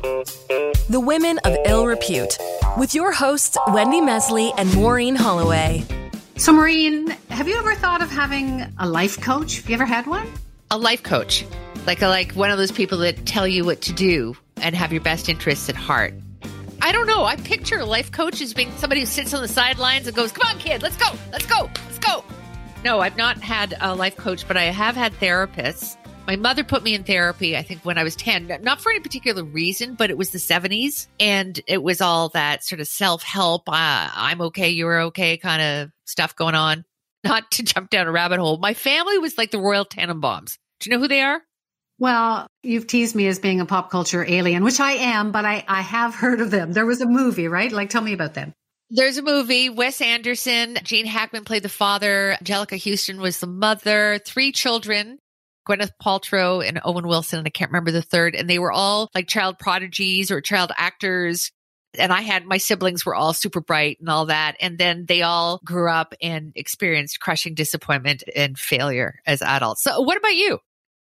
The Women of Ill Repute, with your hosts, Wendy Mesley and Maureen Holloway. So, Maureen, have you ever thought of having a life coach? Have you ever had one? A life coach, like a, like one of those people that tell you what to do and have your best interests at heart. I don't know. I picture a life coach as being somebody who sits on the sidelines and goes, "Come on, kid, let's go, let's go, let's go." No, I've not had a life coach, but I have had therapists. My mother put me in therapy, I think, when I was 10, not for any particular reason, but it was the 70s. And it was all that sort of self help, uh, I'm okay, you're okay kind of stuff going on. Not to jump down a rabbit hole. My family was like the Royal Tenenbaums. Do you know who they are? Well, you've teased me as being a pop culture alien, which I am, but I, I have heard of them. There was a movie, right? Like, tell me about them. There's a movie, Wes Anderson, Gene Hackman played the father, Anjelica Huston was the mother, three children, Gwyneth Paltrow and Owen Wilson, and I can't remember the third. And they were all like child prodigies or child actors. And I had my siblings were all super bright and all that. And then they all grew up and experienced crushing disappointment and failure as adults. So, what about you?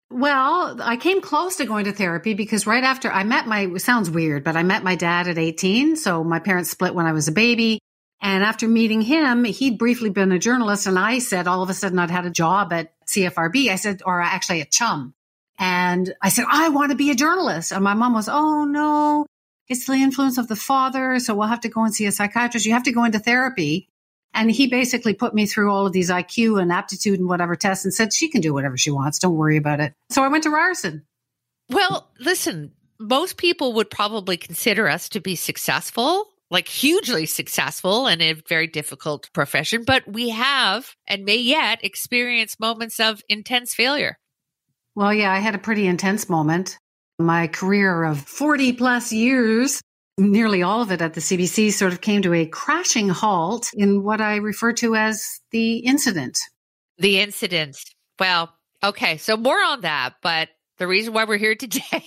Well, I came close to going to therapy because right after I met my, sounds weird, but I met my dad at 18. So my parents split when I was a baby. And after meeting him, he'd briefly been a journalist. And I said, all of a sudden, I'd had a job at CFRB. I said, or actually at CHUM. And I said, I want to be a journalist. And my mom was, oh no, it's the influence of the father. So we'll have to go and see a psychiatrist. You have to go into therapy. And he basically put me through all of these IQ and aptitude and whatever tests and said she can do whatever she wants. Don't worry about it. So I went to Ryerson. Well, listen, most people would probably consider us to be successful, like hugely successful and a very difficult profession, but we have and may yet experience moments of intense failure. Well, yeah, I had a pretty intense moment. My career of 40 plus years nearly all of it at the CBC sort of came to a crashing halt in what I refer to as the incident. The incident. Well, okay. So more on that, but the reason why we're here today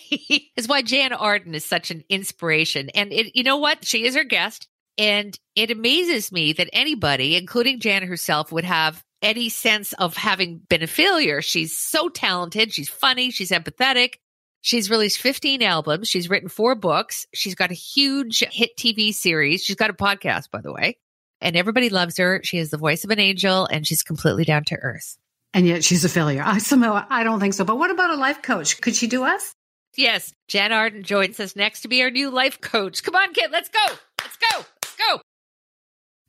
is why Jann Arden is such an inspiration. And it, you know what? She is our guest. And it amazes me that anybody, including Jann herself, would have any sense of having been a failure. She's so talented. She's funny. She's empathetic. She's released 15 albums. She's written four books. She's got a huge hit TV series. She's got a podcast, by the way. And everybody loves her. She is the voice of an angel and she's completely down to earth. And yet she's a failure. I somehow I don't think so. But what about a life coach? Could she do us? Yes. Jann Arden joins us next to be our new life coach. Come on, kid. Let's go. Let's go. Let's go.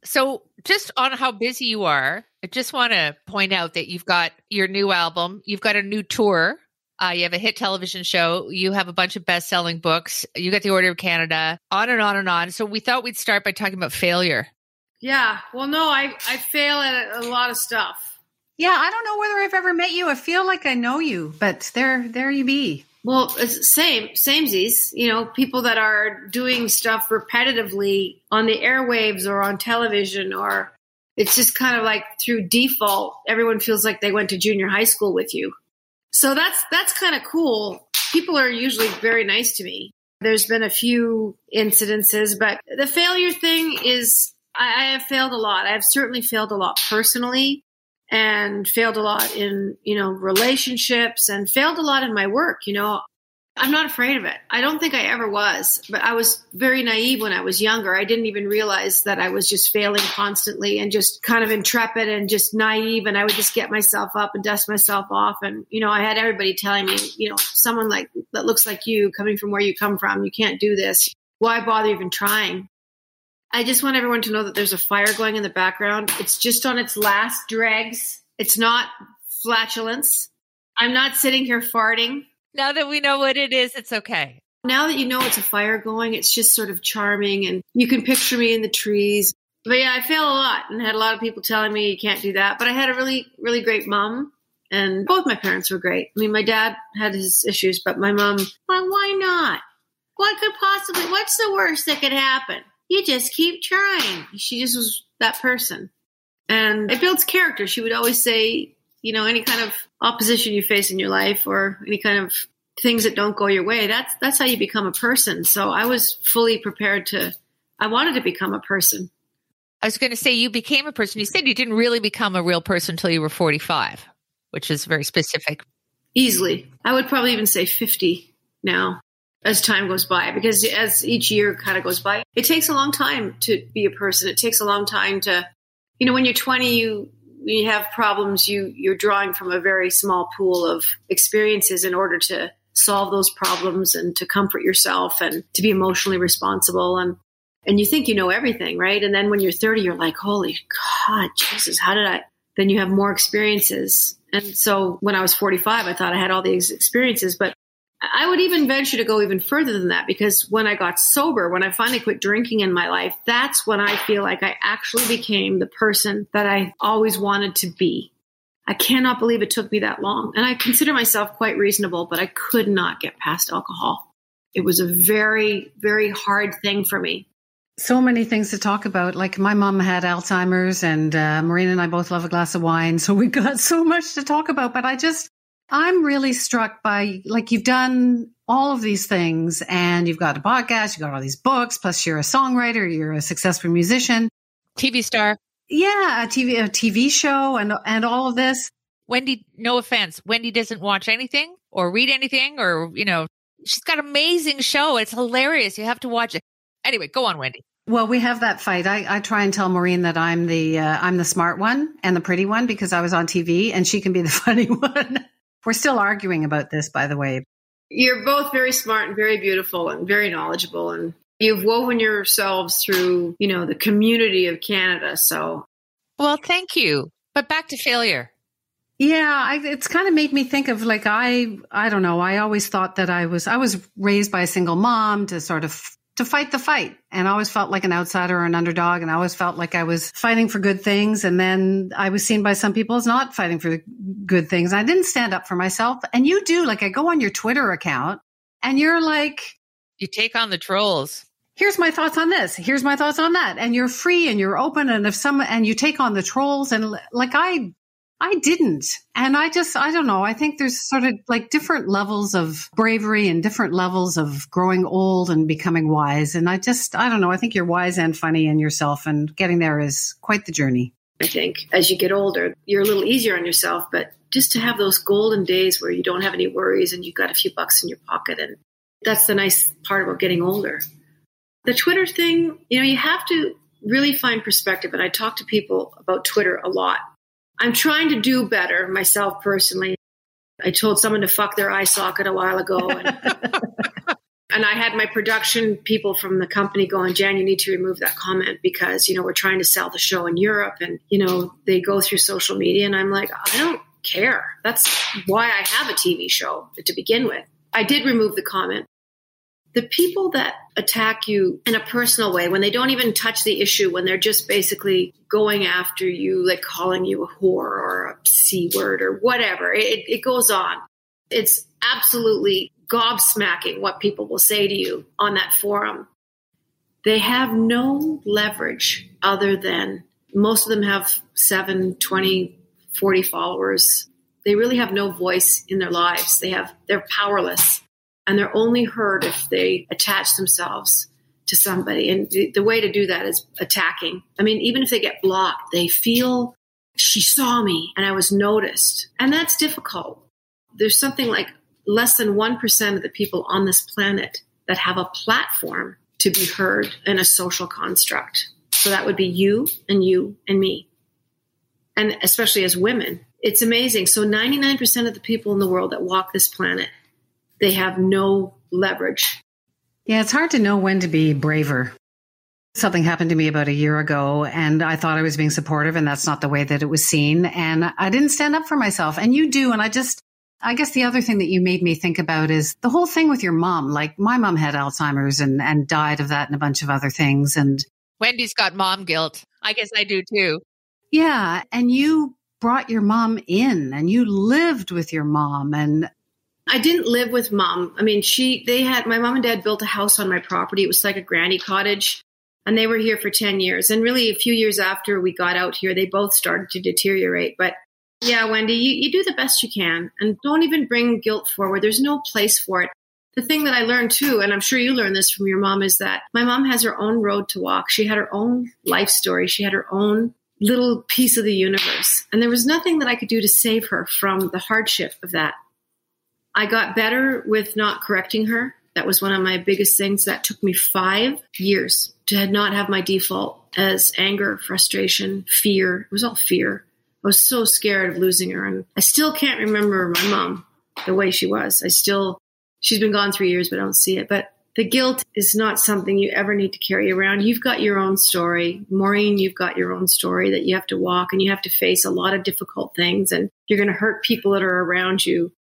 So, just on how busy you are, I just want to point out that you've got your new album, you've got a new tour uh, you have a hit television show. You have a bunch of best selling books. You got the Order of Canada, on and on and on. So we thought we'd start by talking about failure. Yeah. Well, no, I, I fail at a lot of stuff. Yeah. I don't know whether I've ever met you. I feel like I know you, but there, there you be. Well, same, samesies. You know, people that are doing stuff repetitively on the airwaves or on television, or it's just kind of like through default, everyone feels like they went to junior high school with you. So that's that's kind of cool. People are usually very nice to me. There's been a few incidences, but the failure thing is I, I have failed a lot. I've certainly failed a lot personally and failed a lot in, you know, relationships and failed a lot in my work. You know, I'm not afraid of it. I don't think I ever was, but I was very naive when I was younger. I didn't even realize that I was just failing constantly and just kind of intrepid and just naive. And I would just get myself up and dust myself off. And, you know, I had everybody telling me, you know, someone like that looks like you coming from where you come from, you can't do this. Why bother even trying? I just want everyone to know that there's a fire going in the background. It's just on its last dregs. It's not flatulence. I'm not sitting here farting. Now that we know what it is, it's okay. Now that you know it's a fire going, it's just sort of charming and you can picture me in the trees. But yeah, I fail a lot and had a lot of people telling me you can't do that. But I had a really, really great mom and both my parents were great. I mean, my dad had his issues, but my mom, well, why not? What could possibly, what's the worst that could happen? You just keep trying. She just was that person. And it builds character. She would always say, you know, any kind of opposition you face in your life or any kind of things that don't go your way, that's that's how you become a person. So I was fully prepared to I wanted to become a person. I was going to say you became a person. You said you didn't really become a real person until you were 45, which is very specific. Easily. I would probably even say 50 now. As time goes by because as each year kind of goes by, it takes a long time to be a person. It takes a long time to, you know, when you're 20, you you have problems. You you're drawing from a very small pool of experiences in order to solve those problems and to comfort yourself and to be emotionally responsible and and you think you know everything, right? And then when you're 30, you're like, holy God, Jesus, how did I? Then you have more experiences. And so when I was 45, I thought I had all these experiences, but I would even venture to go even further than that because when I got sober, when I finally quit drinking in my life, that's when I feel like I actually became the person that I always wanted to be. I cannot believe it took me that long. And I consider myself quite reasonable, but I could not get past alcohol. It was a very, very hard thing for me. So many things to talk about. Like my mom had Alzheimer's, and uh, Maureen and I both love a glass of wine. So we got so much to talk about. But I just, I'm really struck by like you've done all of these things and you've got a podcast, you've got all these books, plus you're a songwriter, you're a successful musician, TV star. Yeah, a TV a TV show and and all of this. Wendy, no offense, Wendy doesn't watch anything or read anything or, you know, she's got an amazing show. It's hilarious. You have to watch it. Anyway, go on, Wendy. Well, we have that fight. I, I try and tell Maureen that I'm the uh, I'm the smart one and the pretty one because I was on TV, and she can be the funny one. We're still arguing about this, by the way. You're both very smart and very beautiful and very knowledgeable, and you've woven yourselves through, you know, the community of Canada. So, well, thank you. But back to failure. Yeah, I, it's kind of made me think of like I I don't know. I always thought that I was I was raised by a single mom to sort of to fight the fight. And I always felt like an outsider or an underdog. And I always felt like I was fighting for good things. And then I was seen by some people as not fighting for good things. I didn't stand up for myself. And you do. Like I go on your Twitter account and you're like, you take on the trolls. Here's my thoughts on this. Here's my thoughts on that. And you're free and you're open. And if some, and you take on the trolls and like I I didn't. And I just, I don't know. I think there's sort of like different levels of bravery and different levels of growing old and becoming wise. And I just, I don't know. I think you're wise and funny in yourself, and getting there is quite the journey. I think as you get older, you're a little easier on yourself, but just to have those golden days where you don't have any worries and you've got a few bucks in your pocket. And that's the nice part about getting older. The Twitter thing, you know, you have to really find perspective. And I talk to people about Twitter a lot I'm trying to do better myself personally. I told someone to fuck their eye socket a while ago. And, and I had my production people from the company going, Jann, you need to remove that comment because, you know, we're trying to sell the show in Europe and, you know, they go through social media. And I'm like, I don't care. That's why I have a TV show to begin with. I did remove the comment the people that attack you in a personal way, when they don't even touch the issue, when they're just basically going after you, like calling you a whore or a C word or whatever, it, it goes on. It's absolutely gobsmacking what people will say to you on that forum. They have no leverage other than most of them have 7, 20, 40 followers. They really have no voice in their lives. They have, they're powerless and they're only heard if they attach themselves to somebody. And the, the, way to do that is attacking. I mean, even if they get blocked, they feel she saw me and I was noticed. And that's difficult. There's something like less than 1% of the people on this planet that have a platform to be heard in a social construct. So that would be you and you and me. And especially as women, it's amazing. So 99% of the people in the world that walk this planet they have no leverage. Yeah, it's hard to know when to be braver. Something happened to me about a year ago, and I thought I was being supportive, and that's not the way that it was seen. And I didn't stand up for myself. And you do. And I just, I guess the other thing that you made me think about is the whole thing with your mom. Like my mom had Alzheimer's and, and died of that and a bunch of other things. And Wendy's got mom guilt. I guess I do too. Yeah. And you brought your mom in and you lived with your mom. And I didn't live with mom. I mean, she, they had, my mom and dad built a house on my property. It was like a granny cottage and they were here for 10 years. And really a few years after we got out here, they both started to deteriorate. But yeah, Wendy, you, you do the best you can and don't even bring guilt forward. There's no place for it. The thing that I learned too, and I'm sure you learned this from your mom, is that my mom has her own road to walk. She had her own life story. She had her own little piece of the universe. And there was nothing that I could do to save her from the hardship of that. I got better with not correcting her That was one of my biggest things. That took me five years to not have my default as anger, frustration, fear. It was all fear. I was so scared of losing her. And I still can't remember my mom the way she was. I still, she's been gone three years, but I don't see it. But the guilt is not something you ever need to carry around. You've got your own story. Maureen, you've got your own story that you have to walk and you have to face a lot of difficult things and you're going to hurt people that are around you.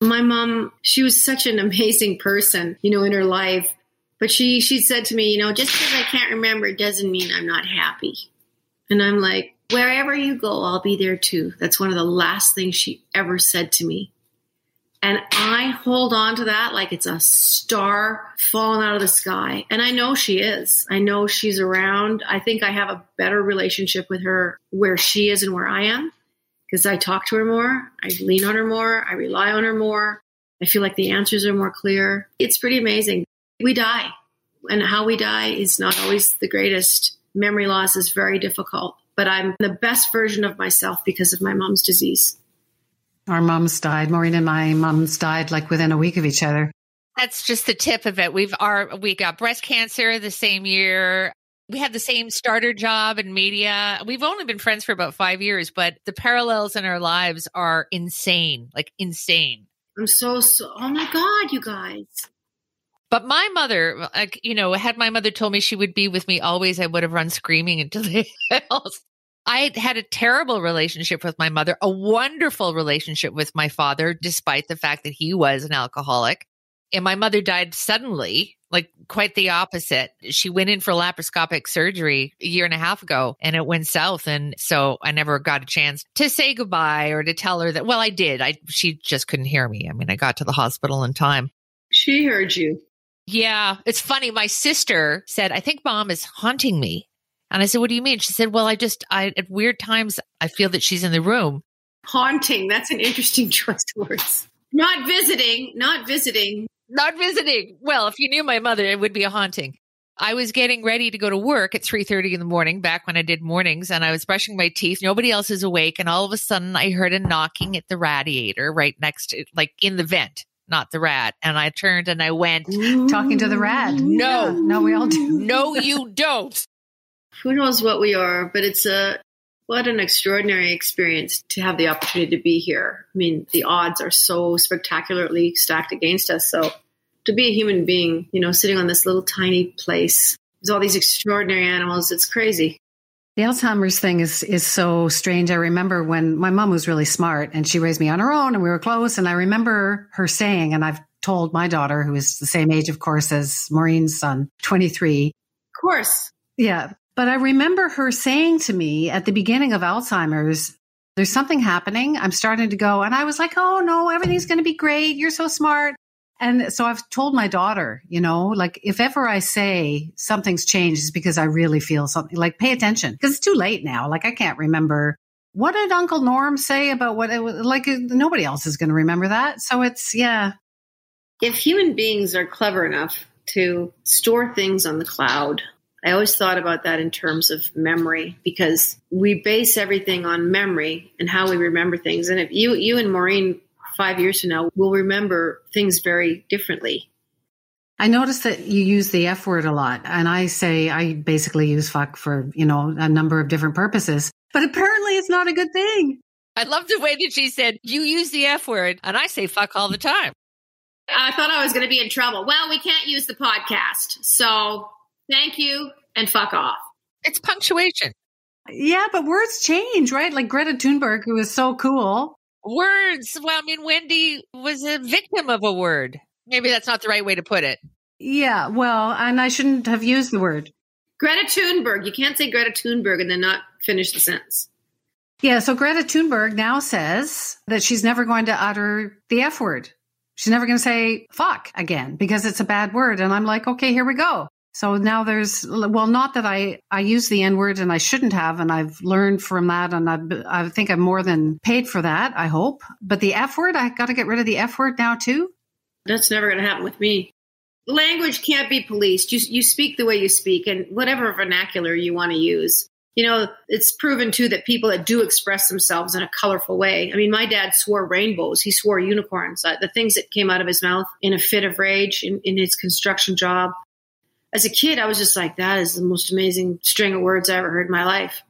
My mom, she was such an amazing person, you know, in her life. But she, she said to me, you know, just because I can't remember doesn't mean I'm not happy. And I'm like, wherever you go, I'll be there too. That's one of the last things she ever said to me. And I hold on to that like it's a star falling out of the sky. And I know she is. I know she's around. I think I have a better relationship with her where she is and where I am because I talk to her more. I lean on her more. I rely on her more. I feel like the answers are more clear. It's pretty amazing. We die, and how we die is not always the greatest. Memory loss is very difficult, but I'm the best version of myself because of my mom's disease. Our moms died. Maureen and my moms died like within a week of each other. That's just the tip of it. We've our we got breast cancer the same year. We had the same starter job in media. We've only been friends for about five years, but the parallels in our lives are insane, like insane. I'm so, so oh my God, you guys. But my mother, like, you know, had my mother told me she would be with me always, I would have run screaming into the house. I had a terrible relationship with my mother, a wonderful relationship with my father, despite the fact that he was an alcoholic. And my mother died suddenly, like quite the opposite. She went in for laparoscopic surgery a year and a half ago and it went south. And so I never got a chance to say goodbye or to tell her that, well, I did. I, she just couldn't hear me. I mean, I got to the hospital in time. She heard you. Yeah. It's funny. My sister said, I think mom is haunting me. And I said, What do you mean? She said, Well, I just, I, at weird times, I feel that she's in the room. Haunting. That's an interesting choice of words. Not visiting, not visiting. Not visiting. Well, if you knew my mother, it would be a haunting. I was getting ready to go to work at 3:30 in the morning back when I did mornings and I was brushing my teeth. Nobody else is awake and all of a sudden I heard a knocking at the radiator right next to like in the vent, not the rat. And I turned and I went talking to the rat. No. No, we all do. No, you don't who knows what we are, but it's a what an extraordinary experience to have the opportunity to be here. I mean, the odds are so spectacularly stacked against us. So to be a human being, you know, sitting on this little tiny place, there's all these extraordinary animals. It's crazy. The Alzheimer's thing is is so strange. I remember when my mom was really smart and she raised me on her own and we were close. And I remember her saying, and I've told my daughter, who is the same age, of course, as Maureen's son, 23. Of course. Yeah. But I remember her saying to me at the beginning of Alzheimer's, there's something happening. I'm starting to go. And I was like, oh no, everything's going to be great. You're so smart. And so I've told my daughter, you know, like if ever I say something's changed, it's because I really feel something like pay attention because it's too late now. Like I can't remember what did Uncle Norm say about what it was like. Nobody else is going to remember that. So it's, yeah. If human beings are clever enough to store things on the cloud, I always thought about that in terms of memory because we base everything on memory and how we remember things. And if you, you and Maureen five years from now will remember things very differently. I noticed that you use the F word a lot. And I say, I basically use fuck for, you know, a number of different purposes, but apparently it's not a good thing. I love the way that she said, you use the F word and I say fuck all the time. I thought I was going to be in trouble. Well, we can't use the podcast. So thank you, and fuck off. It's punctuation. Yeah, but words change, right? Like Greta Thunberg, who is so cool. Words. Well, I mean, Wendy was a victim of a word. Maybe that's not the right way to put it. Yeah, well, and I shouldn't have used the word. Greta Thunberg. You can't say Greta Thunberg and then not finish the sentence. Yeah, so Greta Thunberg now says that she's never going to utter the F word. She's never going to say fuck again because it's a bad word. And I'm like, okay, here we go. So now there's, well, not that I, I use the N word and I shouldn't have. And I've learned from that. And I've, I think I'm more than paid for that. I hope. But the F word, I got to get rid of the F word now too. That's never going to happen with me. Language can't be policed. You, you speak the way you speak and whatever vernacular you want to use. you know, it's proven too that people that do express themselves in a colorful way. I mean, my dad swore rainbows. He swore unicorns. Uh, the things that came out of his mouth in a fit of rage in, in his construction job. As a kid, I was just like, that is the most amazing string of words I ever heard in my life.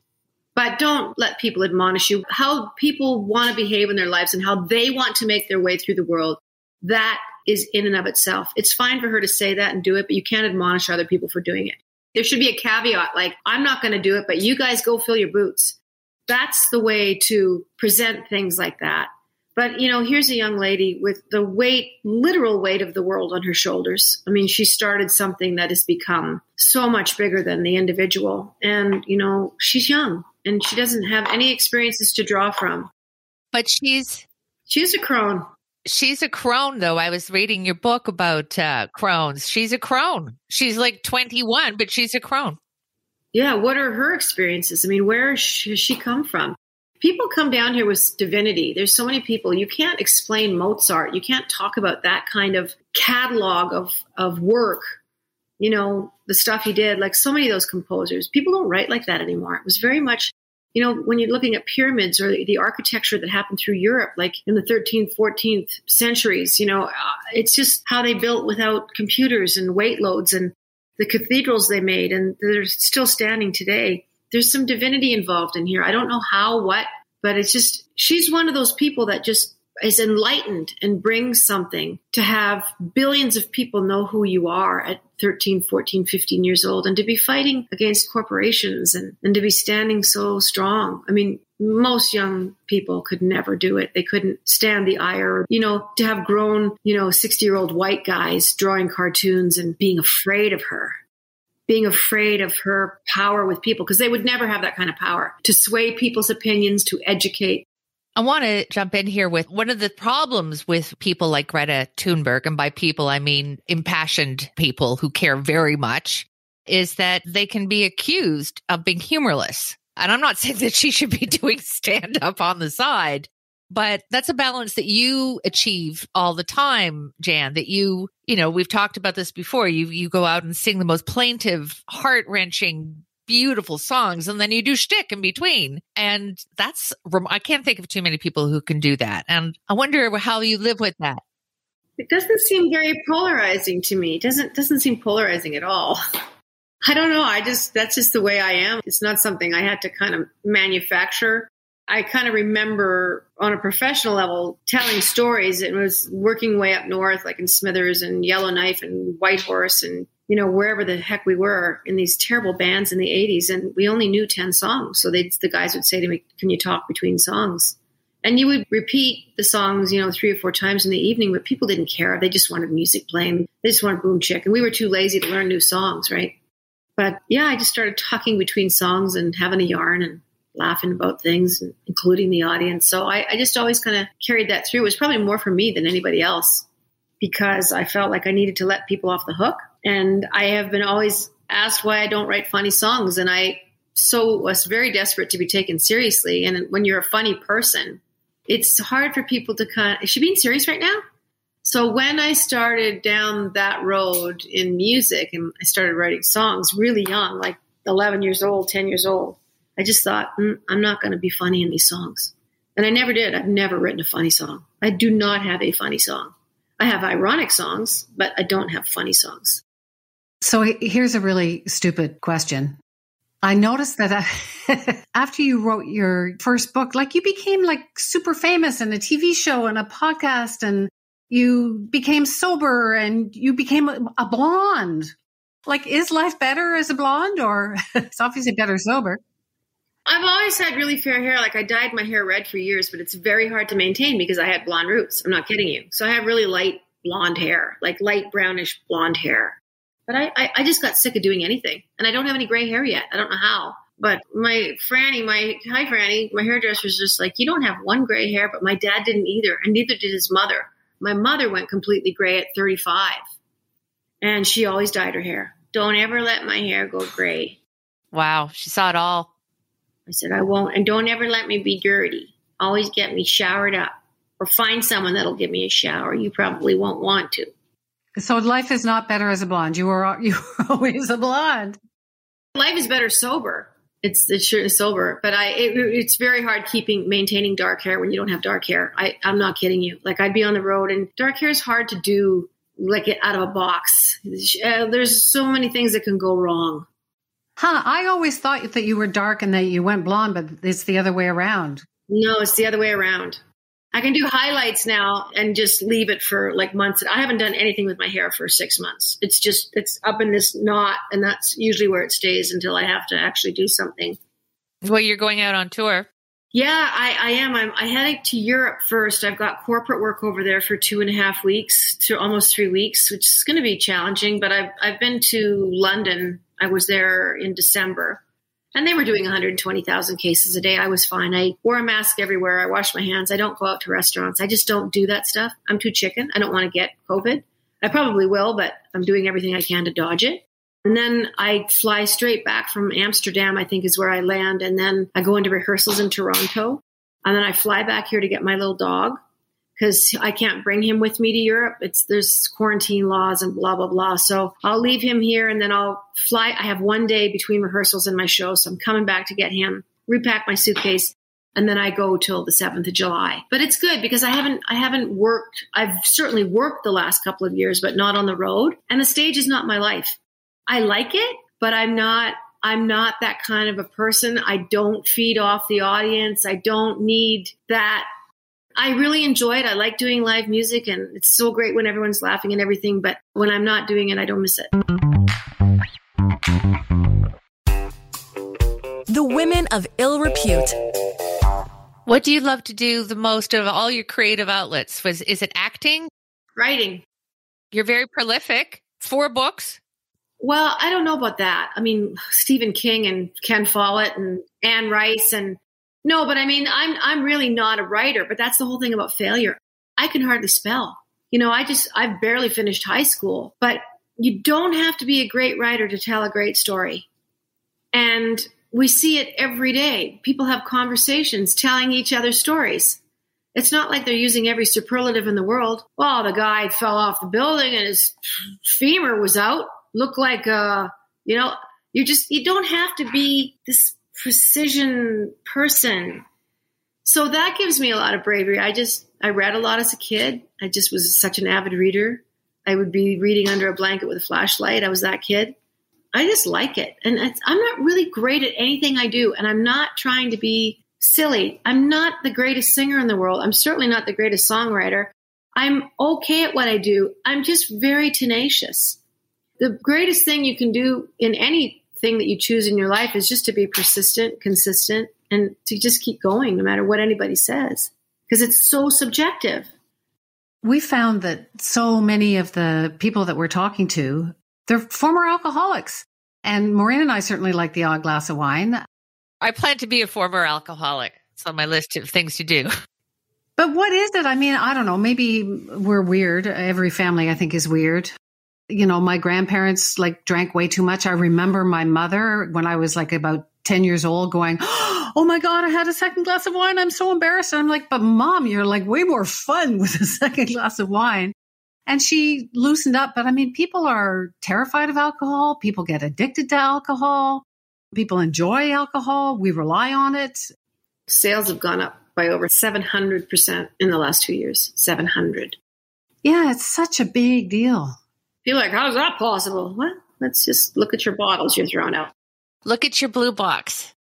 But don't let people admonish you. How people want to behave in their lives and how they want to make their way through the world. That is in and of itself. It's fine for her to say that and do it, but you can't admonish other people for doing it. There should be a caveat like, I'm not going to do it, but you guys go fill your boots. That's the way to present things like that. But, you know, here's a young lady with the weight, literal weight of the world on her shoulders. I mean, she started something that has become so much bigger than the individual. And, you know, she's young and she doesn't have any experiences to draw from. But she's she's a crone. She's a crone, though. I was reading your book about uh, crones. She's a crone. She's like 21, but she's a crone. Yeah. What are her experiences? I mean, where has she come from? People come down here with divinity. There's so many people. You can't explain Mozart. You can't talk about that kind of catalog of, of work, you know, the stuff he did. Like so many of those composers, people don't write like that anymore. It was very much you know, when you're looking at pyramids or the architecture that happened through Europe, like in the 13th, 14th centuries, you know, uh, it's just how they built without computers and weight loads and the cathedrals they made and they're still standing today. There's some divinity involved in here. I don't know how, what, but it's just, she's one of those people that just is enlightened and brings something to have billions of people know who you are at 13, 14, 15 years old and to be fighting against corporations and, and to be standing so strong. I mean, most young people could never do it. They couldn't stand the ire, you know, to have grown, you know, 60 year old white guys drawing cartoons and being afraid of her being afraid of her power with people because they would never have that kind of power to sway people's opinions, to educate, I want to jump in here with one of the problems with people like Greta Thunberg, and by people, I mean impassioned people who care very much, is that they can be accused of being humorless. And I'm not saying that she should be doing stand up on the side, but that's a balance that you achieve all the time, Jann, that you, you know, we've talked about this before. You, you go out and sing the most plaintive, heart wrenching, beautiful songs and then you do shtick in between. And that's, I can't think of too many people who can do that. And I wonder how you live with that. It doesn't seem very polarizing to me. It doesn't, doesn't seem polarizing at all. I don't know. I just, that's just the way I am. It's not something I had to kind of manufacture. I kind of remember on a professional level telling stories. It was working way up north, like in Smithers and Yellowknife and Whitehorse and you know, wherever the heck we were in these terrible bands in the 80s, and we only knew 10 songs. So the guys would say to me, Can you talk between songs? And you would repeat the songs, you know, three or four times in the evening, but people didn't care. They just wanted music playing. They just wanted boom chick. And we were too lazy to learn new songs, right? But yeah, I just started talking between songs and having a yarn and laughing about things, including the audience. So I, I just always kind of carried that through. It was probably more for me than anybody else because I felt like I needed to let people off the hook. And I have been always asked why I don't write funny songs. And I so was very desperate to be taken seriously. And when you're a funny person, it's hard for people to kind of, is she being serious right now? So when I started down that road in music and I started writing songs really young, like 11 years old, 10 years old, I just thought, mm, I'm not going to be funny in these songs. And I never did. I've never written a funny song. I do not have a funny song. I have ironic songs, but I don't have funny songs. So here's a really stupid question. I noticed that uh, after you wrote your first book, like you became like super famous in a TV show and a podcast and you became sober and you became a blonde. Like, is life better as a blonde or it's obviously better sober? I've always had really fair hair. Like I dyed my hair red for years, but it's very hard to maintain because I had blonde roots. I'm not kidding you. So I have really light blonde hair, like light brownish blonde hair. But I, I, I just got sick of doing anything. And I don't have any gray hair yet. I don't know how. But my Franny, my hi Franny, my hairdresser was just like, you don't have one gray hair, but my dad didn't either, and neither did his mother. My mother went completely gray at 35, and she always dyed her hair. Don't ever let my hair go gray. Wow, she saw it all. I said, I won't, and don't ever let me be dirty. Always get me showered up, or find someone that'll give me a shower. You probably won't want to. So life is not better as a blonde. You were you were always a blonde. Life is better sober. It's it's sure sober, but I it, it's very hard keeping maintaining dark hair when you don't have dark hair. I I'm not kidding you. Like I'd be on the road and dark hair is hard to do like it out of a box. Uh, there's so many things that can go wrong. Huh, I always thought that you were dark and that you went blonde, but it's the other way around. No, it's the other way around. I can do highlights now and just leave it for like months. I haven't done anything with my hair for six months. It's just, it's up in this knot, and that's usually where it stays until I have to actually do something. Well, you're going out on tour. Yeah, I, I am. I'm I heading to Europe first. I've got corporate work over there for two and a half weeks to almost three weeks, which is going to be challenging. But I've I've been to London. I was there in December, and they were doing 120,000 cases a day. I was fine. I wore a mask everywhere. I washed my hands. I don't go out to restaurants. I just don't do that stuff. I'm too chicken. I don't want to get COVID. I probably will, but I'm doing everything I can to dodge it. And then I fly straight back from Amsterdam, I think is where I land. And then I go into rehearsals in Toronto. And then I fly back here to get my little dog because I can't bring him with me to Europe. It's there's quarantine laws and blah blah blah. So I'll leave him here and then I'll fly. I have one day between rehearsals and my show, so I'm coming back to get him, repack my suitcase, and then I go till the seventh of July. But it's good because I haven't I haven't worked. I've certainly worked the last couple of years, but not on the road. And the stage is not my life. I like it, but I'm not I'm not that kind of a person. I don't feed off the audience. I don't need that. I really enjoy it. I like doing live music and it's so great when everyone's laughing and everything, but when I'm not doing it, I don't miss it. The women of ill repute. What do you love to do the most of all your creative outlets? Was is it acting? Writing. You're very prolific. Four books. Well, I don't know about that. I mean, Stephen King and Ken Follett and Anne Rice and no, but I mean, I'm I'm really not a writer, but that's the whole thing about failure. I can hardly spell. You know, I just I've barely finished high school, but you don't have to be a great writer to tell a great story. And we see it every day. People have conversations telling each other stories. It's not like they're using every superlative in the world. Well, the guy fell off the building and his femur was out look like a, you know, you just, you don't have to be this precision person. So that gives me a lot of bravery. I just, I read a lot as a kid. I just was such an avid reader. I would be reading under a blanket with a flashlight. I was that kid. I just like it. And I'm not really great at anything I do. And I'm not trying to be silly. I'm not the greatest singer in the world. I'm certainly not the greatest songwriter. I'm okay at what I do. I'm just very tenacious the greatest thing you can do in anything that you choose in your life is just to be persistent, consistent, and to just keep going no matter what anybody says because it's so subjective. We found that so many of the people that we're talking to, they're former alcoholics. And Maureen and I certainly like the odd glass of wine. I plan to be a former alcoholic. It's on my list of things to do. But what is it? I mean, I don't know. Maybe we're weird. Every family, I think, is weird you know, my grandparents like drank way too much. I remember my mother when I was like about 10 years old going, Oh my God, I had a second glass of wine. I'm so embarrassed. And I'm like, but mom, you're like way more fun with a second glass of wine. And she loosened up. But I mean, people are terrified of alcohol. People get addicted to alcohol. People enjoy alcohol. We rely on it. Sales have gone up by over 700% in the last two years. 700. Yeah, it's such a big deal. People are like, how's that possible? Well, let's just look at your bottles you're throwing out. Look at your blue box.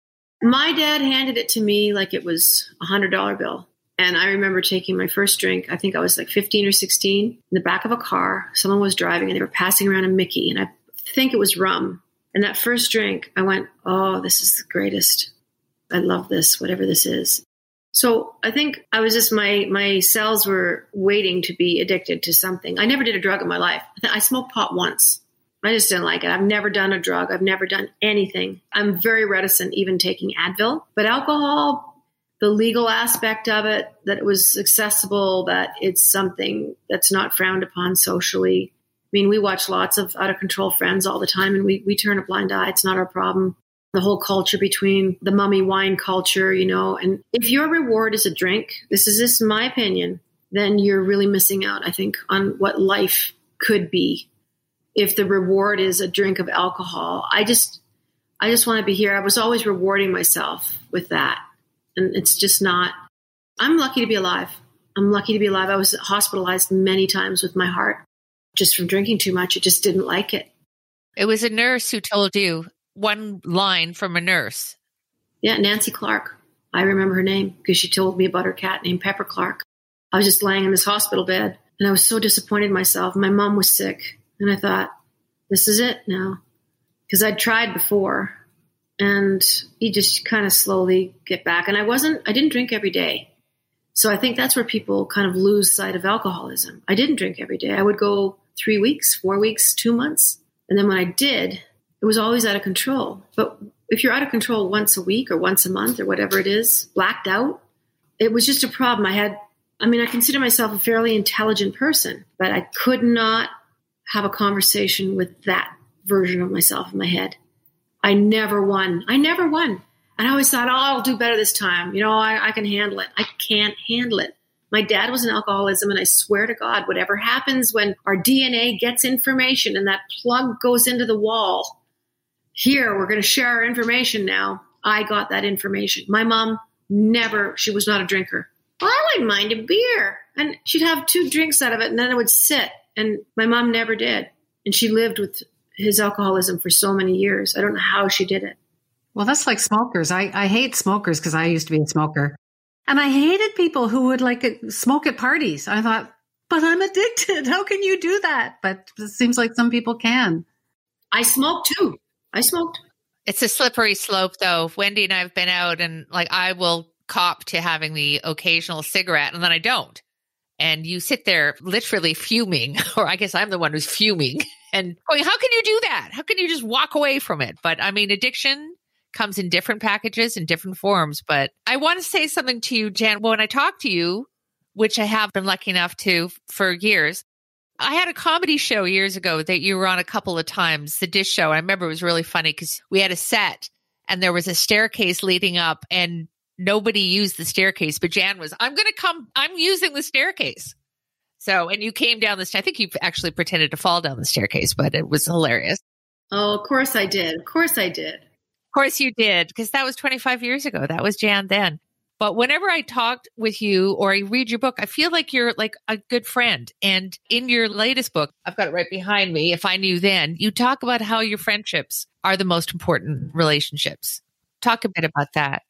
My dad handed it to me like it was a hundred dollar bill. And I remember taking my first drink. I think I was like 15 or 16 in the back of a car. Someone was driving and they were passing around a Mickey. And I think it was rum. And that first drink, I went, oh, this is the greatest. I love this, whatever this is. So I think I was just my my cells were waiting to be addicted to something. I never did a drug in my life. I smoked pot once. I just didn't like it. I've never done a drug. I've never done anything. I'm very reticent even taking Advil. But alcohol, the legal aspect of it, that it was accessible, that it's something that's not frowned upon socially. I mean, we watch lots of out of control friends all the time and we, we turn a blind eye. It's not our problem the whole culture between the mummy wine culture, you know. And if your reward is a drink, this is just my opinion, then you're really missing out, I think, on what life could be if the reward is a drink of alcohol. I just, I just want to be here. I was always rewarding myself with that. And it's just not, I'm lucky to be alive. I'm lucky to be alive. I was hospitalized many times with my heart just from drinking too much. It just didn't like it. It was a nurse who told you one line from a nurse. Yeah, Nancy Clark. I remember her name because she told me about her cat named Pepper Clark. I was just lying in this hospital bed and I was so disappointed in myself. My mom was sick and I thought, this is it now. Because I'd tried before and you just kind of slowly get back. And I wasn't, I didn't drink every day. So I think that's where people kind of lose sight of alcoholism. I didn't drink every day. I would go three weeks, four weeks, two months. And then when I did, it was always out of control. But if you're out of control once a week or once a month or whatever it is, blacked out, it was just a problem. I had, I mean, I consider myself a fairly intelligent person, but I could not have a conversation with that version of myself in my head. I never won. I never won. And I always thought, oh, I'll do better this time. You know, I, I can handle it. I can't handle it. My dad was an alcoholism, and I swear to God, whatever happens when our DNA gets information and that plug goes into the wall, here, we're going to share our information now. I got that information. My mom never, she was not a drinker. Well, I wouldn't mind a beer. And she'd have two drinks out of it, and then it would sit. And my mom never did. And she lived with his alcoholism for so many years. I don't know how she did it. Well, that's like smokers. I, I hate smokers because I used to be a smoker. And I hated people who would like uh, smoke at parties. I thought, but I'm addicted. How can you do that? But it seems like some people can. I smoke too. I smoked. It's a slippery slope, though. Wendy and I have been out, and like I will cop to having the occasional cigarette, and then I don't. And you sit there literally fuming, or I guess I'm the one who's fuming and going, How can you do that? How can you just walk away from it? But I mean, addiction comes in different packages and different forms. But I want to say something to you, Jann. Well, when I talk to you, which I have been lucky enough to for years, I had a comedy show years ago that you were on a couple of times, the Dish Show. I remember it was really funny because we had a set and there was a staircase leading up and nobody used the staircase, but Jann was, I'm going to come, I'm using the staircase. So, and you came down this, I think you actually pretended to fall down the staircase, but it was hilarious. Oh, of course I did. Of course I did. Of course you did, because that was 25 years ago. That was Jann then. But whenever I talked with you or I read your book, I feel like you're like a good friend. And in your latest book, I've got it right behind me. If I knew then, you talk about how your friendships are the most important relationships. Talk a bit about that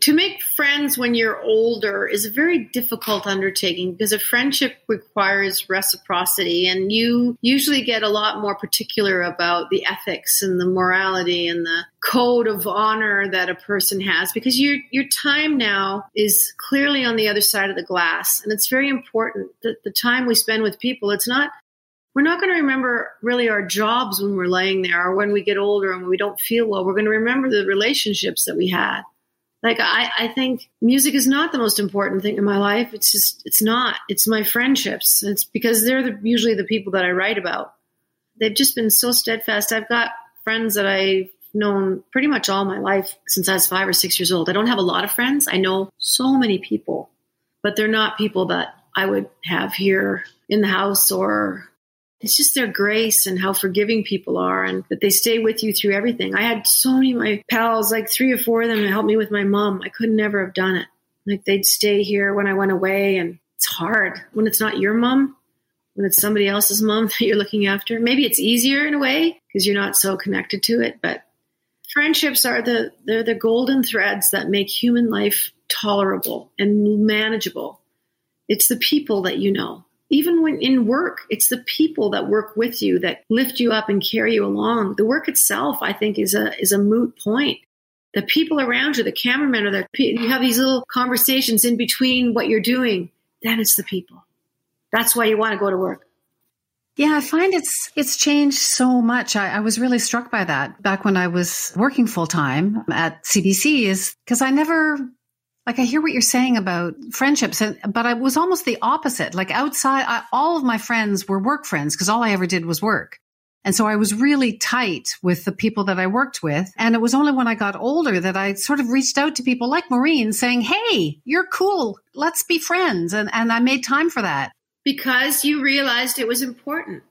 to make friends when you're older is a very difficult undertaking because a friendship requires reciprocity and you usually get a lot more particular about the ethics and the morality and the code of honor that a person has because your your time now is clearly on the other side of the glass and it's very important that the time we spend with people it's not we're not going to remember really our jobs when we're laying there or when we get older and we don't feel well. We're going to remember the relationships that we had like I, I think music is not the most important thing in my life. It's just it's not. It's my friendships. It's because they're the, usually the people that I write about. They've just been so steadfast. I've got friends that I've known pretty much all my life since I was five or six years old. I don't have a lot of friends. I know so many people, but they're not people that I would have here in the house or it's just their grace and how forgiving people are and that they stay with you through everything. I had so many of my pals, like three or four of them, to help me with my mom. I could never have done it. Like they'd stay here when I went away and it's hard when it's not your mom, when it's somebody else's mom that you're looking after. Maybe it's easier in a way because you're not so connected to it, but friendships are the they're the golden threads that make human life tolerable and manageable. It's the people that you know even when in work, it's the people that work with you that lift you up and carry you along. The work itself, I think, is a is a moot point. The people around you, the cameramen, or the you have these little conversations in between what you're doing. Then it's the people. That's why you want to go to work. Yeah, I find it's it's changed so much. I, I was really struck by that back when I was working full time at CBC. Is because I never like I hear what you're saying about friendships, but I was almost the opposite. Like outside, I, all of my friends were work friends because all I ever did was work. And so I was really tight with the people that I worked with. And it was only when I got older that I sort of reached out to people like Maureen saying, Hey, you're cool. Let's be friends. And, and I made time for that. Because you realized it was important.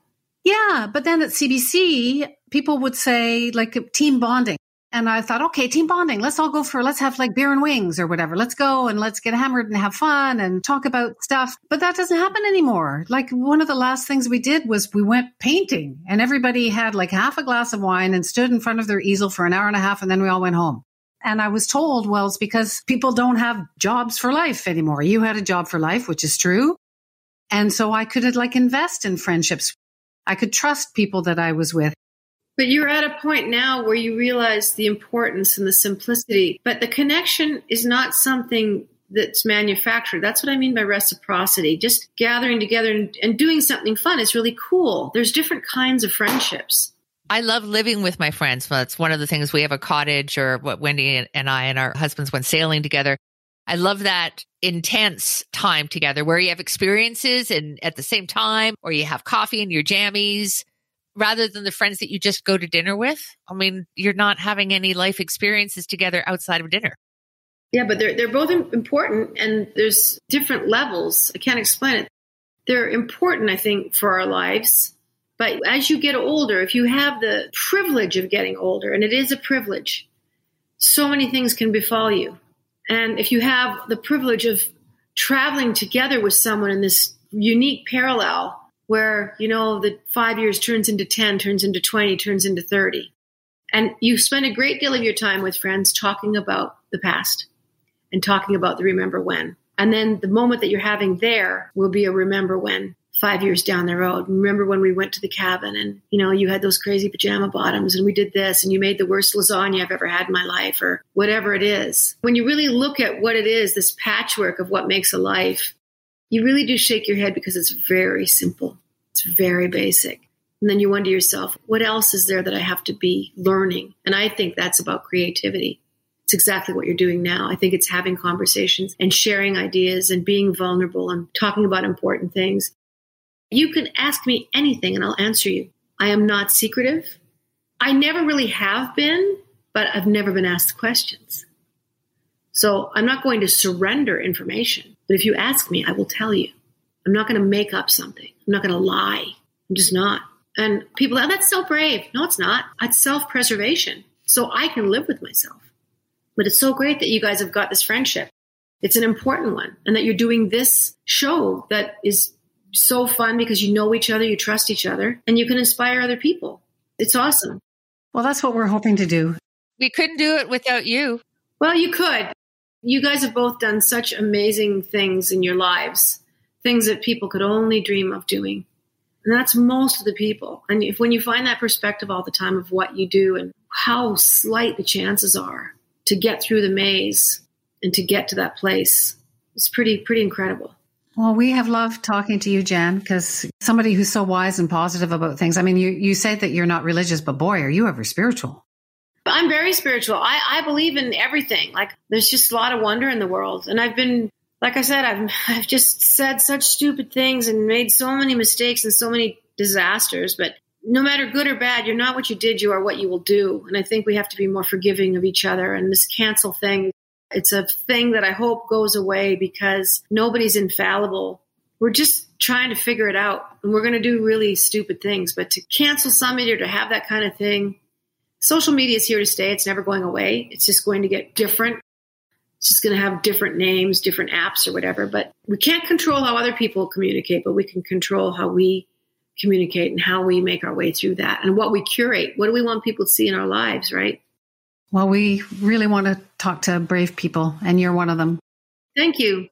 Yeah. But then at CBC, people would say like team bonding. And I thought, okay, team bonding. Let's all go for, let's have like beer and wings or whatever. Let's go and let's get hammered and have fun and talk about stuff. But that doesn't happen anymore. Like one of the last things we did was we went painting and everybody had like half a glass of wine and stood in front of their easel for an hour and a half and then we all went home. And I was told, well, it's because people don't have jobs for life anymore. You had a job for life, which is true. And so I could like invest in friendships. I could trust people that I was with. But you're at a point now where you realize the importance and the simplicity. But the connection is not something that's manufactured. That's what I mean by reciprocity. Just gathering together and, and, doing something fun is really cool. There's different kinds of friendships. I love living with my friends. That's one of the things we have a cottage or what Wendy and I and our husbands went sailing together. I love that intense time together where you have experiences and at the same time, or you have coffee and your jammies rather than the friends that you just go to dinner with. I mean, you're not having any life experiences together outside of dinner. Yeah, but they're, they're both important and there's different levels. I can't explain it. They're important, I think, for our lives. But as you get older, if you have the privilege of getting older, and it is a privilege, so many things can befall you. And if you have the privilege of traveling together with someone in this unique parallel where, you know, the five years turns into 10, turns into 20, turns into 30. And you spend a great deal of your time with friends talking about the past and talking about the remember when. And then the moment that you're having there will be a remember when five years down the road. Remember when we went to the cabin and, you know, you had those crazy pajama bottoms and we did this and you made the worst lasagna I've ever had in my life or whatever it is. When you really look at what it is, this patchwork of what makes a life, you really do shake your head because it's very simple. It's very basic. And then you wonder yourself, what else is there that I have to be learning? And I think that's about creativity. It's exactly what you're doing now. I think it's having conversations and sharing ideas and being vulnerable and talking about important things. You can ask me anything and I'll answer you. I am not secretive. I never really have been, but I've never been asked questions. So I'm not going to surrender information. But if you ask me, I will tell you. I'm not going to make up something. I'm not going to lie. I'm just not. And people, oh, that's so brave. No, it's not. It's self preservation. So I can live with myself. But it's so great that you guys have got this friendship. It's an important one. And that you're doing this show that is so fun because you know each other, you trust each other, and you can inspire other people. It's awesome. Well, that's what we're hoping to do. We couldn't do it without you. Well, you could. You guys have both done such amazing things in your lives, things that people could only dream of doing. And that's most of the people. And if when you find that perspective all the time of what you do and how slight the chances are to get through the maze and to get to that place, it's pretty pretty incredible. Well, we have loved talking to you, Jann, because somebody who's so wise and positive about things. I mean, you, you say that you're not religious, but boy, are you ever spiritual. I'm very spiritual. I, I believe in everything. Like, there's just a lot of wonder in the world. And I've been, like I said, I've, I've just said such stupid things and made so many mistakes and so many disasters. But no matter good or bad, you're not what you did, you are what you will do. And I think we have to be more forgiving of each other. And this cancel thing it's a thing that I hope goes away because nobody's infallible. We're just trying to figure it out and we're going to do really stupid things. But to cancel somebody or to have that kind of thing, social media is here to stay. It's never going away. It's just going to get different. It's just going to have different names, different apps or whatever. But we can't control how other people communicate, but we can control how we communicate and how we make our way through that and what we curate. What do we want people to see in our lives, right? Well, we really want to talk to brave people, and you're one of them. Thank you.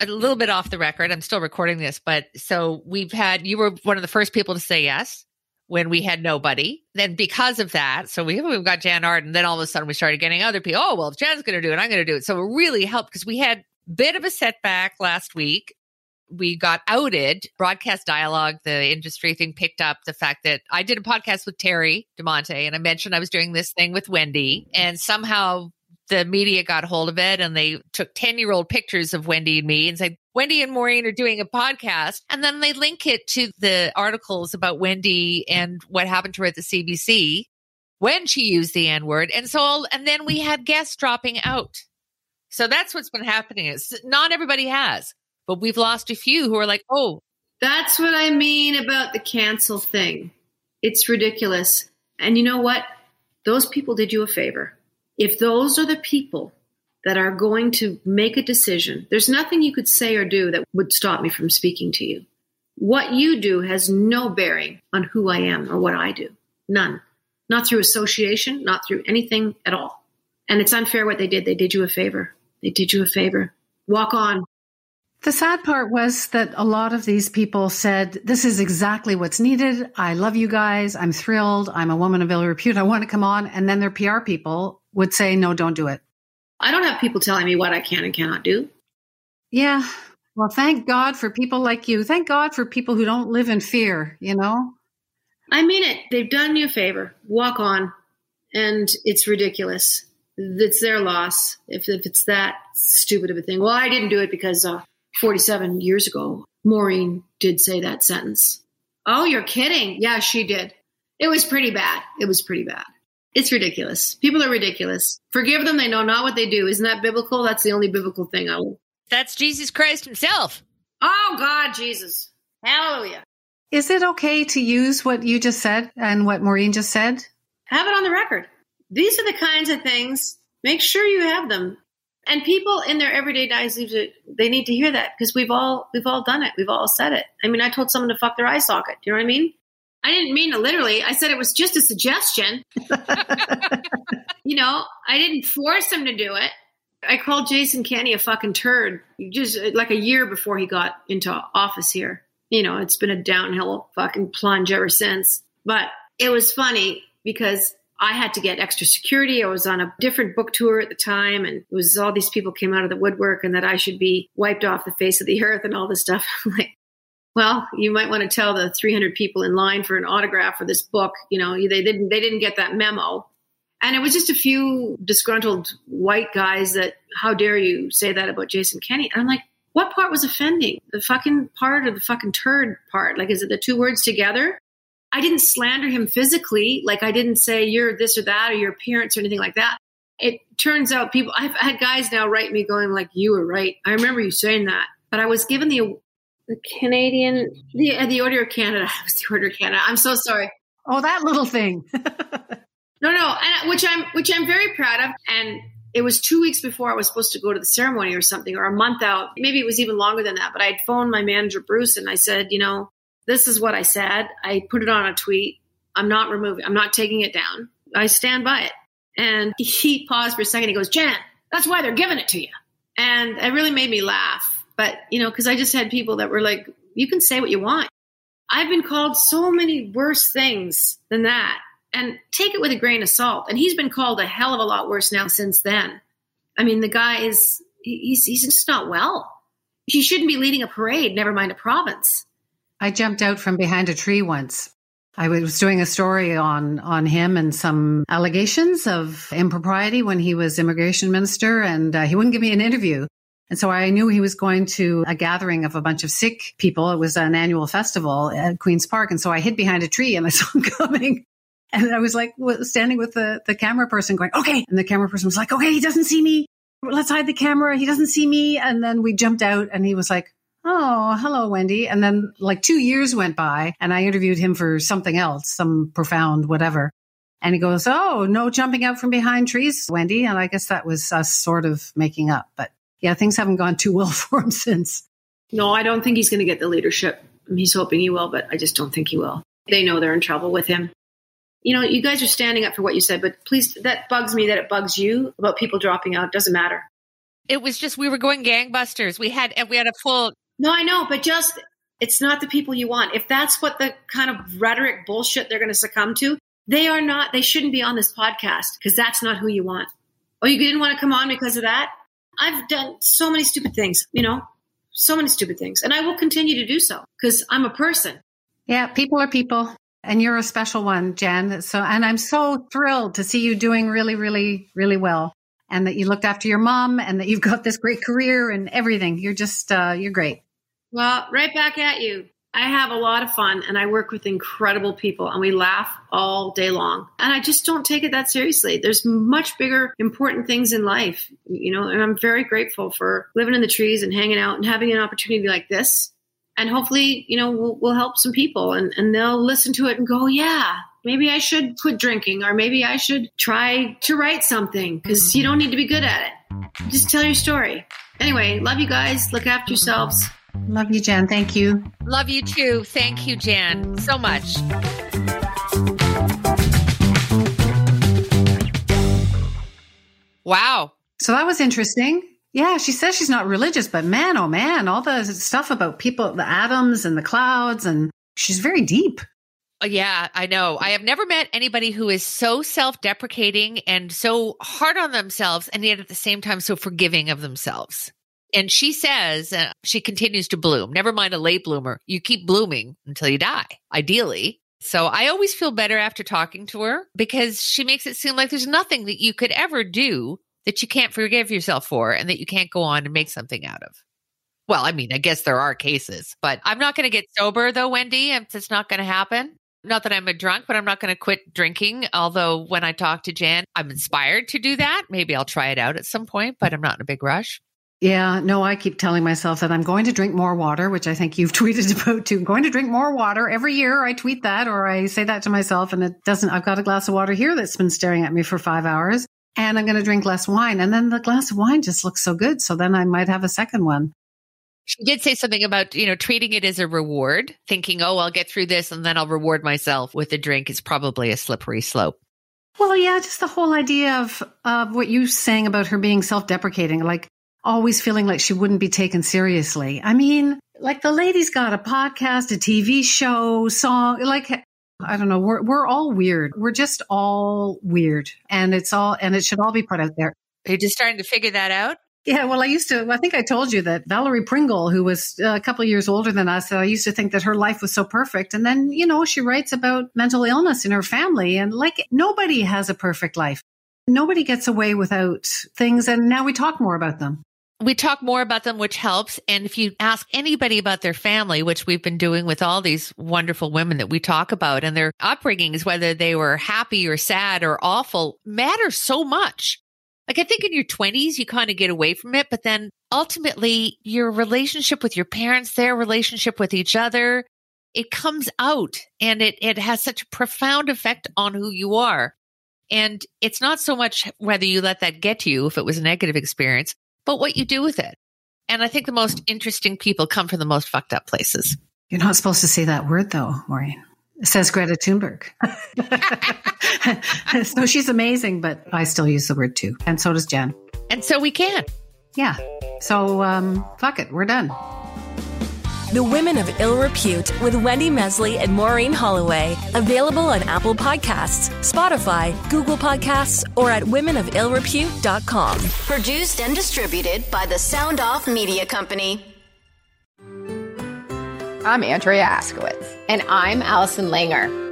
A little bit off the record. I'm still recording this, but so we've had, you were one of the first people to say yes when we had nobody. Then because of that, so we, we've got Jann Arden. Then all of a sudden we started getting other people. Oh, well, if Jann's going to do it, I'm going to do it. So it really helped because we had bit of a setback last week we got outed, broadcast dialogue, the industry thing picked up the fact that I did a podcast with Terry DiMonte and I mentioned I was doing this thing with Wendy and somehow the media got hold of it and they took 10 year old pictures of Wendy and me and said, Wendy and Maureen are doing a podcast. And then they link it to the articles about Wendy and what happened to her at the CBC when she used the N word. And so, and then we had guests dropping out. So that's what's been happening is not everybody has but we've lost a few who are like, oh. That's what I mean about the cancel thing. It's ridiculous. And you know what? Those people did you a favor. If those are the people that are going to make a decision, there's nothing you could say or do that would stop me from speaking to you. What you do has no bearing on who I am or what I do. None. Not through association, not through anything at all. And it's unfair what they did. They did you a favor. They did you a favor. Walk on. The sad part was that a lot of these people said, This is exactly what's needed. I love you guys. I'm thrilled. I'm a woman of ill repute. I want to come on. And then their PR people would say, No, don't do it. I don't have people telling me what I can and cannot do. Yeah. Well, thank God for people like you. Thank God for people who don't live in fear, you know? I mean it. They've done you a favor. Walk on. And it's ridiculous. It's their loss if, if it's that stupid of a thing. Well, I didn't do it because uh, 47 years ago, Maureen did say that sentence. Oh, you're kidding. Yeah, she did. It was pretty bad. It was pretty bad. It's ridiculous. People are ridiculous. Forgive them. They know not what they do. Isn't that biblical? That's the only biblical thing I will. That's Jesus Christ himself. Oh, God, Jesus. Hallelujah. Is it okay to use what you just said and what Maureen just said? Have it on the record. These are the kinds of things. Make sure you have them. And people in their everyday lives, they need to hear that because we've all we've all done it. We've all said it. I mean, I told someone to fuck their eye socket. Do you know what I mean? I didn't mean it literally. I said it was just a suggestion. you know, I didn't force him to do it. I called Jason Kenney a fucking turd just uh, like a year before he got into office here. You know, it's been a downhill fucking plunge ever since. But it was funny because I had to get extra security. I was on a different book tour at the time, and it was all these people came out of the woodwork, and that I should be wiped off the face of the earth and all this stuff. like, well, you might want to tell the 300 people in line for an autograph for this book. You know, they didn't they didn't get that memo, and it was just a few disgruntled white guys that, how dare you say that about Jason Kenney? And I'm like, what part was offending? The fucking part or the fucking turd part? Like, is it the two words together? I didn't slander him physically. Like I didn't say you're this or that or your appearance or anything like that. It turns out people, I've had guys now write me going like, you were right. I remember you saying that, but I was given the, the Canadian, the, uh, the Order of Canada. I was the Order of Canada. I'm so sorry. Oh, that little thing. no, no. And which I'm, which I'm very proud of. And it was two weeks before I was supposed to go to the ceremony or something, or a month out. Maybe it was even longer than that. But I'd phoned my manager, Bruce, and I said, you know, this is what I said. I put it on a tweet. I'm not removing, I'm not taking it down. I stand by it. And he paused for a second. He goes, Jann, that's why they're giving it to you. And it really made me laugh. But, you know, because I just had people that were like, you can say what you want. I've been called so many worse things than that. And take it with a grain of salt. And he's been called a hell of a lot worse now since then. I mean, the guy is, he's, he's just not well. He shouldn't be leading a parade, never mind a province. I jumped out from behind a tree once. I was doing a story on on him and some allegations of impropriety when he was immigration minister, and uh, he wouldn't give me an interview. And so I knew he was going to a gathering of a bunch of Sikh people. It was an annual festival at Queen's Park, and so I hid behind a tree and I saw him coming. And I was like standing with the the camera person, going, "Okay." And the camera person was like, "Okay, he doesn't see me. Let's hide the camera. He doesn't see me." And then we jumped out, and he was like, Oh, hello, Wendy. And then like two years went by and I interviewed him for something else, some profound whatever. And he goes, Oh, no jumping out from behind trees, Wendy. And I guess that was us sort of making up. But yeah, things haven't gone too well for him since. No, I don't think he's going to get the leadership. He's hoping he will, but I just don't think he will. They know they're in trouble with him. You know, you guys are standing up for what you said, but please, that bugs me that it bugs you about people dropping out. It doesn't matter. It was just we were going gangbusters. We had we had a full no, I know, but just it's not the people you want. If that's what the kind of rhetoric bullshit they're going to succumb to, they are not, they shouldn't be on this podcast because that's not who you want. Oh, you didn't want to come on because of that? I've done so many stupid things, you know, so many stupid things. And I will continue to do so because I'm a person. Yeah, people are people. And you're a special one, Jann. So, and I'm so thrilled to see you doing really, really, really well and that you looked after your mom and that you've got this great career and everything. You're just, uh, you're great. Well, right back at you. I have a lot of fun and I work with incredible people and we laugh all day long. And I just don't take it that seriously. There's much bigger, important things in life, you know, and I'm very grateful for living in the trees and hanging out and having an opportunity like this. And hopefully, you know, we'll, we'll help some people and, and they'll listen to it and go, yeah, maybe I should quit drinking or maybe I should try to write something because you don't need to be good at it. Just tell your story. Anyway, love you guys. Look after yourselves. Love you, Jann. Thank you. Love you too. Thank you, Jann, so much. Wow. So that was interesting. Yeah, she says she's not religious, but man, oh man, all the stuff about people, the atoms and the clouds, and she's very deep. Uh, Yeah, I know. I have never met anybody who is so self deprecating and so hard on themselves, and yet at the same time so forgiving of themselves. And she says uh, she continues to bloom. Never mind a late bloomer. You keep blooming until you die, ideally. So I always feel better after talking to her because she makes it seem like there's nothing that you could ever do that you can't forgive yourself for and that you can't go on and make something out of. Well, I mean, I guess there are cases, but I'm not going to get sober though, Wendy. It's not going to happen. Not that I'm a drunk, but I'm not going to quit drinking. Although when I talk to Jann, I'm inspired to do that. Maybe I'll try it out at some point, but I'm not in a big rush. Yeah, no, I keep telling myself that I'm going to drink more water, which I think you've tweeted about too. I'm going to drink more water every year. I tweet that or I say that to myself and it doesn't, I've got a glass of water here that's been staring at me for five hours and I'm going to drink less wine. And then the glass of wine just looks so good. So then I might have a second one. She did say something about, you know, treating it as a reward, thinking, oh, I'll get through this and then I'll reward myself with a drink is probably a slippery slope. Well, yeah, just the whole idea of, of what you saying about her being self deprecating, like always feeling like she wouldn't be taken seriously. I mean, like the lady's got a podcast, a TV show, song, like, I don't know. We're, we're all weird. We're just all weird. And it's all, and it should all be put out there. Are you just starting to figure that out? Yeah, well, I used to. I think I told you that Valerie Pringle, who was a couple of years older than us, I used to think that her life was so perfect. And then, you know, she writes about mental illness in her family, and like nobody has a perfect life. Nobody gets away without things, and now we talk more about them. We talk more about them, which helps. And if you ask anybody about their family, which we've been doing with all these wonderful women that we talk about and their upbringings, whether they were happy or sad or awful, matters so much. Like I think in your 20s, you kind of get away from it, but then ultimately your relationship with your parents, their relationship with each other, it comes out and it, it has such a profound effect on who you are. And it's not so much whether you let that get to you, if it was a negative experience, but what you do with it. And I think the most interesting people come from the most fucked up places. You're not supposed to say that word, though, Maureen. It says Greta Thunberg. so she's amazing, but I still use the word too. And so does Jann. And so we can. Yeah. So um, fuck it. We're done. The Women of Ill Repute with Wendy Mesley and Maureen Holloway. Available on Apple Podcasts, Spotify, Google Podcasts, or at womenofillrepute.com. Produced and distributed by the Sound Off Media Company. I'm Andrea Askowitz. And I'm Allison Langer.